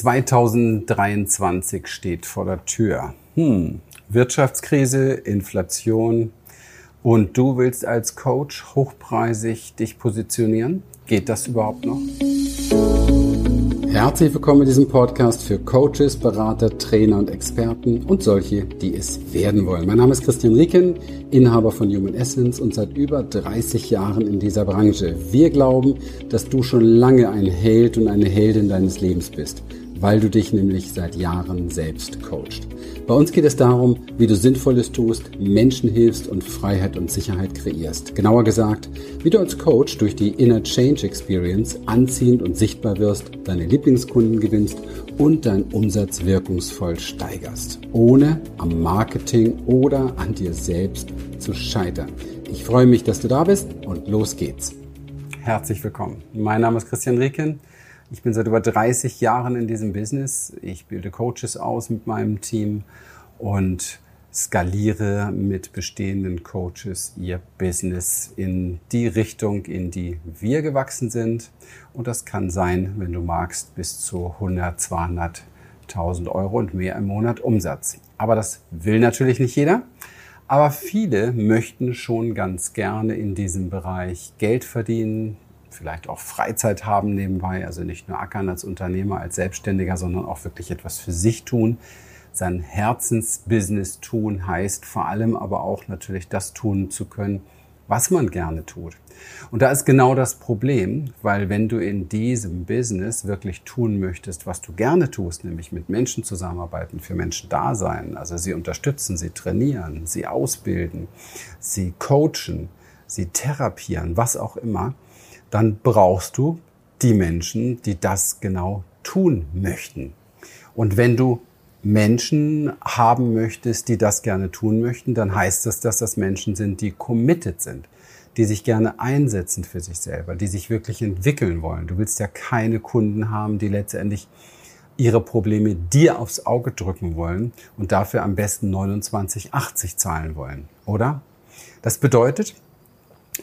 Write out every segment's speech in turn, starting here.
2023 steht vor der Tür. Hm, Wirtschaftskrise, Inflation und du willst als Coach hochpreisig dich positionieren? Geht das überhaupt noch? Herzlich willkommen in diesem Podcast für Coaches, Berater, Trainer und Experten und solche, die es werden wollen. Mein Name ist Christian Ricken, Inhaber von Human Essence und seit über 30 Jahren in dieser Branche. Wir glauben, dass du schon lange ein Held und eine Heldin deines Lebens bist weil du dich nämlich seit Jahren selbst coachst. Bei uns geht es darum, wie du Sinnvolles tust, Menschen hilfst und Freiheit und Sicherheit kreierst. Genauer gesagt, wie du als Coach durch die Inner Change Experience anziehend und sichtbar wirst, deine Lieblingskunden gewinnst und deinen Umsatz wirkungsvoll steigerst, ohne am Marketing oder an dir selbst zu scheitern. Ich freue mich, dass du da bist und los geht's. Herzlich willkommen. Mein Name ist Christian Rieken. Ich bin seit über 30 Jahren in diesem Business. Ich bilde Coaches aus mit meinem Team und skaliere mit bestehenden Coaches ihr Business in die Richtung, in die wir gewachsen sind. Und das kann sein, wenn du magst, bis zu 100, 200.000 Euro und mehr im Monat Umsatz. Aber das will natürlich nicht jeder. Aber viele möchten schon ganz gerne in diesem Bereich Geld verdienen, vielleicht auch Freizeit haben nebenbei, also nicht nur ackern als Unternehmer, als Selbstständiger, sondern auch wirklich etwas für sich tun. Sein Herzensbusiness tun heißt vor allem aber auch natürlich das tun zu können, was man gerne tut. Und da ist genau das Problem, weil wenn du in diesem Business wirklich tun möchtest, was du gerne tust, nämlich mit Menschen zusammenarbeiten, für Menschen da sein, also sie unterstützen, sie trainieren, sie ausbilden, sie coachen, sie therapieren, was auch immer, dann brauchst du die Menschen, die das genau tun möchten. Und wenn du Menschen haben möchtest, die das gerne tun möchten, dann heißt das, dass das Menschen sind, die committed sind, die sich gerne einsetzen für sich selber, die sich wirklich entwickeln wollen. Du willst ja keine Kunden haben, die letztendlich ihre Probleme dir aufs Auge drücken wollen und dafür am besten 29,80 zahlen wollen, oder? Das bedeutet,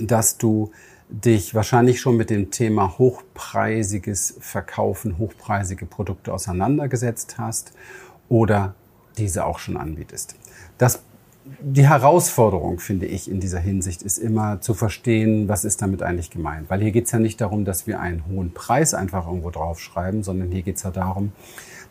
dass du dich wahrscheinlich schon mit dem Thema hochpreisiges Verkaufen, hochpreisige Produkte auseinandergesetzt hast oder diese auch schon anbietest. Das, die Herausforderung, finde ich, in dieser Hinsicht ist immer zu verstehen, was ist damit eigentlich gemeint. Weil hier geht es ja nicht darum, dass wir einen hohen Preis einfach irgendwo draufschreiben, sondern hier geht es ja darum,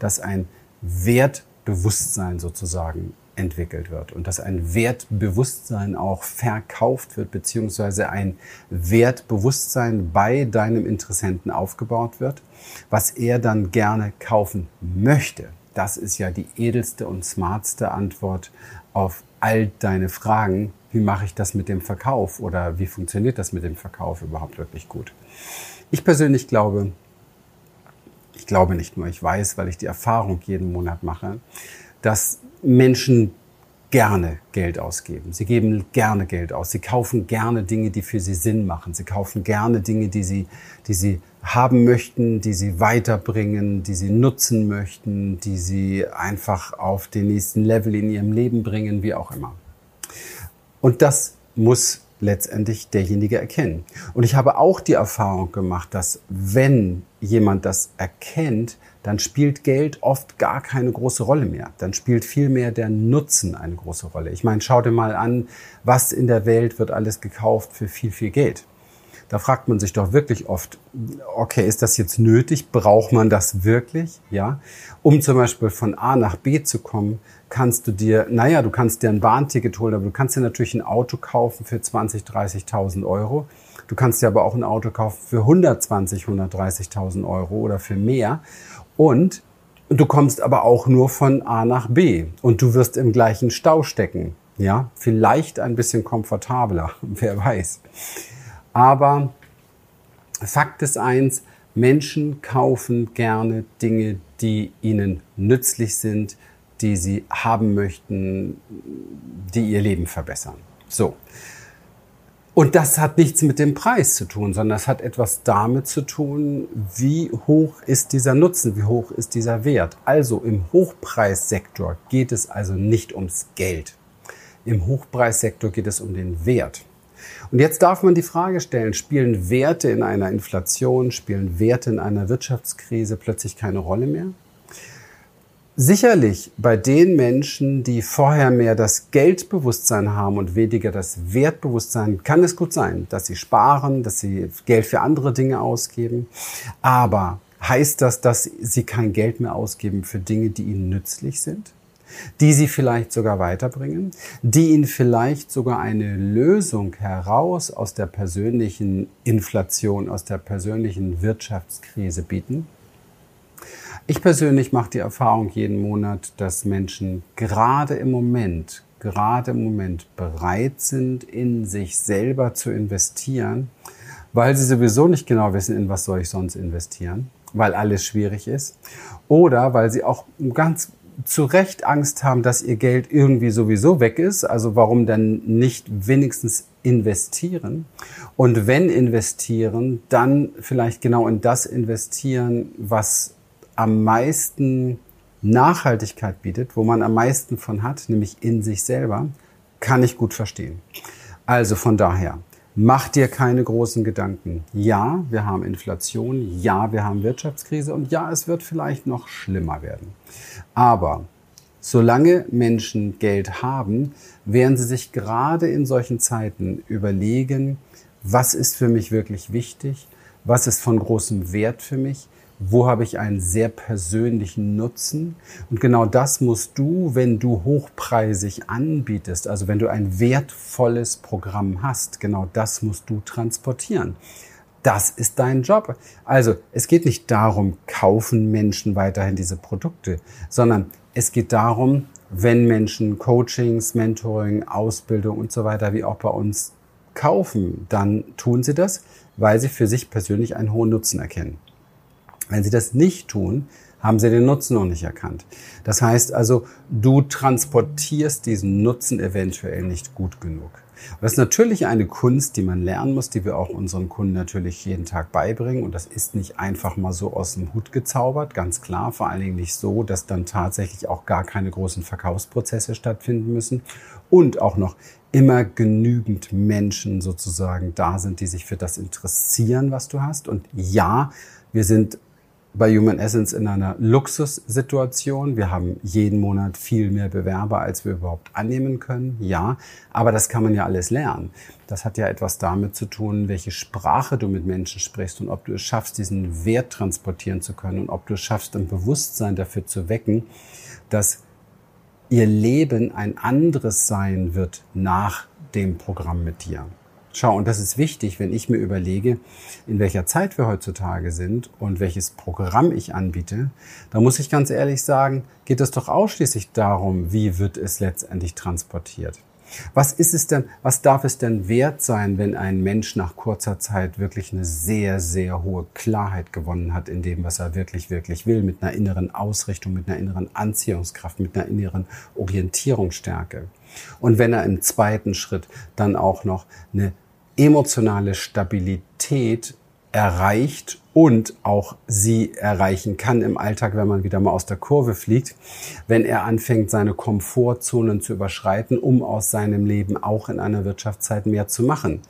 dass ein Wertbewusstsein sozusagen entwickelt wird und dass ein Wertbewusstsein auch verkauft wird, beziehungsweise ein Wertbewusstsein bei deinem Interessenten aufgebaut wird, was er dann gerne kaufen möchte. Das ist ja die edelste und smartste Antwort auf all deine Fragen. Wie mache ich das mit dem Verkauf oder wie funktioniert das mit dem Verkauf überhaupt wirklich gut? Ich persönlich glaube, ich glaube nicht nur, ich weiß, weil ich die Erfahrung jeden Monat mache, dass Menschen gerne Geld ausgeben. Sie geben gerne Geld aus. Sie kaufen gerne Dinge, die für sie Sinn machen. Sie kaufen gerne Dinge, die sie, die sie haben möchten, die sie weiterbringen, die sie nutzen möchten, die sie einfach auf den nächsten Level in ihrem Leben bringen, wie auch immer. Und das muss letztendlich derjenige erkennen. Und ich habe auch die Erfahrung gemacht, dass wenn jemand das erkennt, dann spielt Geld oft gar keine große Rolle mehr. Dann spielt vielmehr der Nutzen eine große Rolle. Ich meine, schau dir mal an, was in der Welt wird alles gekauft für viel, viel Geld. Da fragt man sich doch wirklich oft, okay, ist das jetzt nötig? Braucht man das wirklich? Ja. Um zum Beispiel von A nach B zu kommen, kannst du dir, naja, du kannst dir ein Bahnticket holen, aber du kannst dir natürlich ein Auto kaufen für 20, 30.000 Euro. Du kannst dir aber auch ein Auto kaufen für 120, 130.000 Euro oder für mehr. Und du kommst aber auch nur von A nach B und du wirst im gleichen Stau stecken. Ja, vielleicht ein bisschen komfortabler, wer weiß. Aber Fakt ist eins, Menschen kaufen gerne Dinge, die ihnen nützlich sind, die sie haben möchten, die ihr Leben verbessern. So. Und das hat nichts mit dem Preis zu tun, sondern es hat etwas damit zu tun, wie hoch ist dieser Nutzen, wie hoch ist dieser Wert. Also im Hochpreissektor geht es also nicht ums Geld. Im Hochpreissektor geht es um den Wert. Und jetzt darf man die Frage stellen, spielen Werte in einer Inflation, spielen Werte in einer Wirtschaftskrise plötzlich keine Rolle mehr? Sicherlich bei den Menschen, die vorher mehr das Geldbewusstsein haben und weniger das Wertbewusstsein, kann es gut sein, dass sie sparen, dass sie Geld für andere Dinge ausgeben. Aber heißt das, dass sie kein Geld mehr ausgeben für Dinge, die ihnen nützlich sind? Die sie vielleicht sogar weiterbringen? Die ihnen vielleicht sogar eine Lösung heraus aus der persönlichen Inflation, aus der persönlichen Wirtschaftskrise bieten? Ich persönlich mache die Erfahrung jeden Monat, dass Menschen gerade im Moment, gerade im Moment bereit sind, in sich selber zu investieren, weil sie sowieso nicht genau wissen, in was soll ich sonst investieren, weil alles schwierig ist, oder weil sie auch ganz zu Recht Angst haben, dass ihr Geld irgendwie sowieso weg ist. Also warum dann nicht wenigstens investieren? Und wenn investieren, dann vielleicht genau in das investieren, was am meisten Nachhaltigkeit bietet, wo man am meisten von hat, nämlich in sich selber, kann ich gut verstehen. Also von daher, mach dir keine großen Gedanken. Ja, wir haben Inflation, ja, wir haben Wirtschaftskrise und ja, es wird vielleicht noch schlimmer werden. Aber solange Menschen Geld haben, werden sie sich gerade in solchen Zeiten überlegen, was ist für mich wirklich wichtig, was ist von großem Wert für mich, wo habe ich einen sehr persönlichen Nutzen. Und genau das musst du, wenn du hochpreisig anbietest, also wenn du ein wertvolles Programm hast, genau das musst du transportieren. Das ist dein Job. Also es geht nicht darum, kaufen Menschen weiterhin diese Produkte, sondern es geht darum, wenn Menschen Coachings, Mentoring, Ausbildung und so weiter wie auch bei uns kaufen, dann tun sie das, weil sie für sich persönlich einen hohen Nutzen erkennen. Wenn sie das nicht tun, haben sie den Nutzen noch nicht erkannt. Das heißt also, du transportierst diesen Nutzen eventuell nicht gut genug. Das ist natürlich eine Kunst, die man lernen muss, die wir auch unseren Kunden natürlich jeden Tag beibringen. Und das ist nicht einfach mal so aus dem Hut gezaubert, ganz klar. Vor allen Dingen nicht so, dass dann tatsächlich auch gar keine großen Verkaufsprozesse stattfinden müssen. Und auch noch immer genügend Menschen sozusagen da sind, die sich für das interessieren, was du hast. Und ja, wir sind bei Human Essence in einer Luxussituation. Wir haben jeden Monat viel mehr Bewerber, als wir überhaupt annehmen können. Ja, aber das kann man ja alles lernen. Das hat ja etwas damit zu tun, welche Sprache du mit Menschen sprichst und ob du es schaffst, diesen Wert transportieren zu können und ob du es schaffst, ein Bewusstsein dafür zu wecken, dass ihr Leben ein anderes sein wird nach dem Programm mit dir. Schau, und das ist wichtig, wenn ich mir überlege, in welcher Zeit wir heutzutage sind und welches Programm ich anbiete, da muss ich ganz ehrlich sagen, geht es doch ausschließlich darum, wie wird es letztendlich transportiert. Was ist es denn, was darf es denn wert sein, wenn ein Mensch nach kurzer Zeit wirklich eine sehr, sehr hohe Klarheit gewonnen hat in dem, was er wirklich, wirklich will, mit einer inneren Ausrichtung, mit einer inneren Anziehungskraft, mit einer inneren Orientierungsstärke. Und wenn er im zweiten Schritt dann auch noch eine emotionale Stabilität erreicht und auch sie erreichen kann im Alltag, wenn man wieder mal aus der Kurve fliegt, wenn er anfängt, seine Komfortzonen zu überschreiten, um aus seinem Leben auch in einer Wirtschaftszeit mehr zu machen.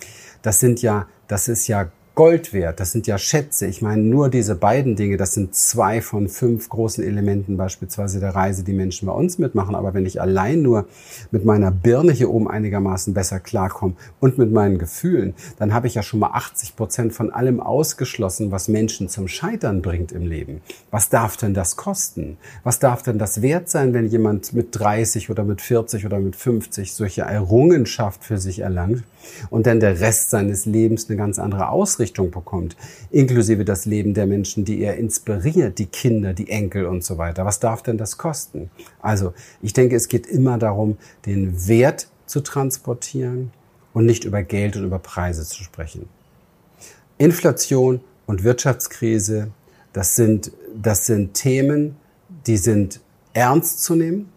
Das sind ja, das ist ja Gold wert. Das sind ja Schätze. Ich meine, nur diese beiden Dinge, das sind zwei von fünf großen Elementen beispielsweise der Reise, die Menschen bei uns mitmachen. Aber wenn ich allein nur mit meiner Birne hier oben einigermaßen besser klarkomme und mit meinen Gefühlen, dann habe ich ja schon mal 80 Prozent von allem ausgeschlossen, was Menschen zum Scheitern bringt im Leben. Was darf denn das kosten? Was darf denn das wert sein, wenn jemand mit 30 oder mit 40 oder mit 50 solche Errungenschaft für sich erlangt und dann der Rest seines Lebens eine ganz andere Ausrichtung bekommt, inklusive das Leben der Menschen, die er inspiriert, die Kinder, die Enkel und so weiter. Was darf denn das kosten? Also, ich denke, es geht immer darum, den Wert zu transportieren und nicht über Geld und über Preise zu sprechen. Inflation und Wirtschaftskrise, das sind, das sind Themen, die sind ernst zu nehmen.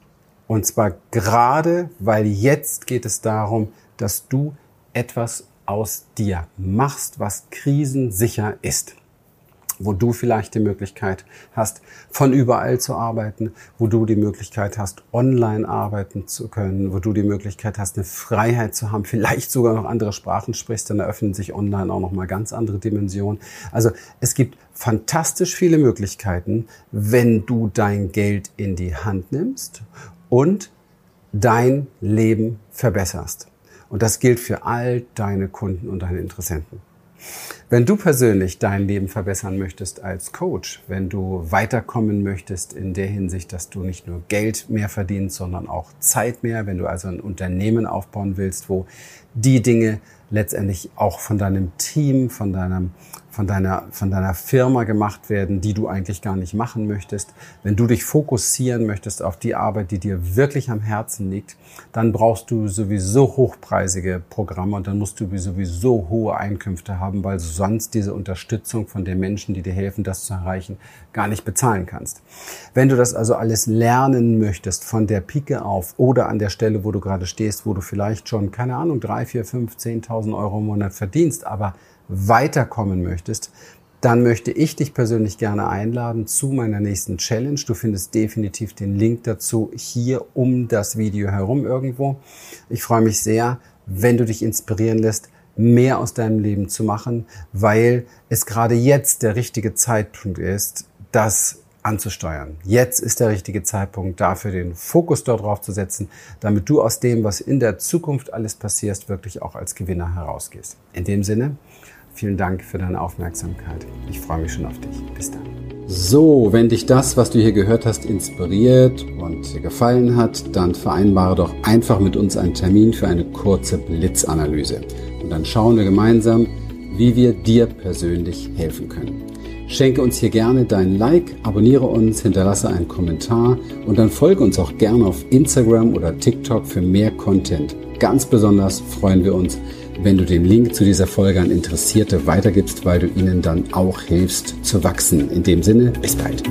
Und zwar gerade, weil jetzt geht es darum, dass du etwas aus dir machst, was krisensicher ist. wo du vielleicht die Möglichkeit hast, von überall zu arbeiten, wo du die Möglichkeit hast, online arbeiten zu können, wo du die Möglichkeit hast, eine Freiheit zu haben, vielleicht sogar noch andere Sprachen sprichst, dann eröffnen sich online auch noch mal ganz andere Dimensionen. Also es gibt fantastisch viele Möglichkeiten, wenn du dein Geld in die Hand nimmst und dein Leben verbesserst. Und das gilt für all deine Kunden und deine Interessenten. Wenn du persönlich dein Leben verbessern möchtest als Coach, wenn du weiterkommen möchtest in der Hinsicht, dass du nicht nur Geld mehr verdienst, sondern auch Zeit mehr, wenn du also ein Unternehmen aufbauen willst, wo die Dinge letztendlich auch von deinem Team, von deinem von deiner, von deiner Firma gemacht werden, die du eigentlich gar nicht machen möchtest. Wenn du dich fokussieren möchtest auf die Arbeit, die dir wirklich am Herzen liegt, dann brauchst du sowieso hochpreisige Programme und dann musst du sowieso hohe Einkünfte haben, weil sonst diese Unterstützung von den Menschen, die dir helfen, das zu erreichen, gar nicht bezahlen kannst. Wenn du das also alles lernen möchtest von der Pike auf oder an der Stelle, wo du gerade stehst, wo du vielleicht schon, keine Ahnung, drei, vier, fünf, zehntausend Euro im Monat verdienst, aber weiterkommen möchtest, dann möchte ich dich persönlich gerne einladen zu meiner nächsten Challenge. Du findest definitiv den Link dazu hier um das Video herum irgendwo. Ich freue mich sehr, wenn du dich inspirieren lässt, mehr aus deinem Leben zu machen, weil es gerade jetzt der richtige Zeitpunkt ist, das anzusteuern. Jetzt ist der richtige Zeitpunkt dafür, den Fokus darauf zu setzen, damit du aus dem, was in der Zukunft alles passiert, wirklich auch als Gewinner herausgehst. In dem Sinne, Vielen Dank für deine Aufmerksamkeit. Ich freue mich schon auf dich. Bis dann. So, wenn dich das, was du hier gehört hast, inspiriert und dir gefallen hat, dann vereinbare doch einfach mit uns einen Termin für eine kurze Blitzanalyse. Und dann schauen wir gemeinsam, wie wir dir persönlich helfen können. Schenke uns hier gerne dein Like, abonniere uns, hinterlasse einen Kommentar und dann folge uns auch gerne auf Instagram oder TikTok für mehr Content. Ganz besonders freuen wir uns, wenn du den Link zu dieser Folge an Interessierte weitergibst, weil du ihnen dann auch hilfst zu wachsen. In dem Sinne, bis bald.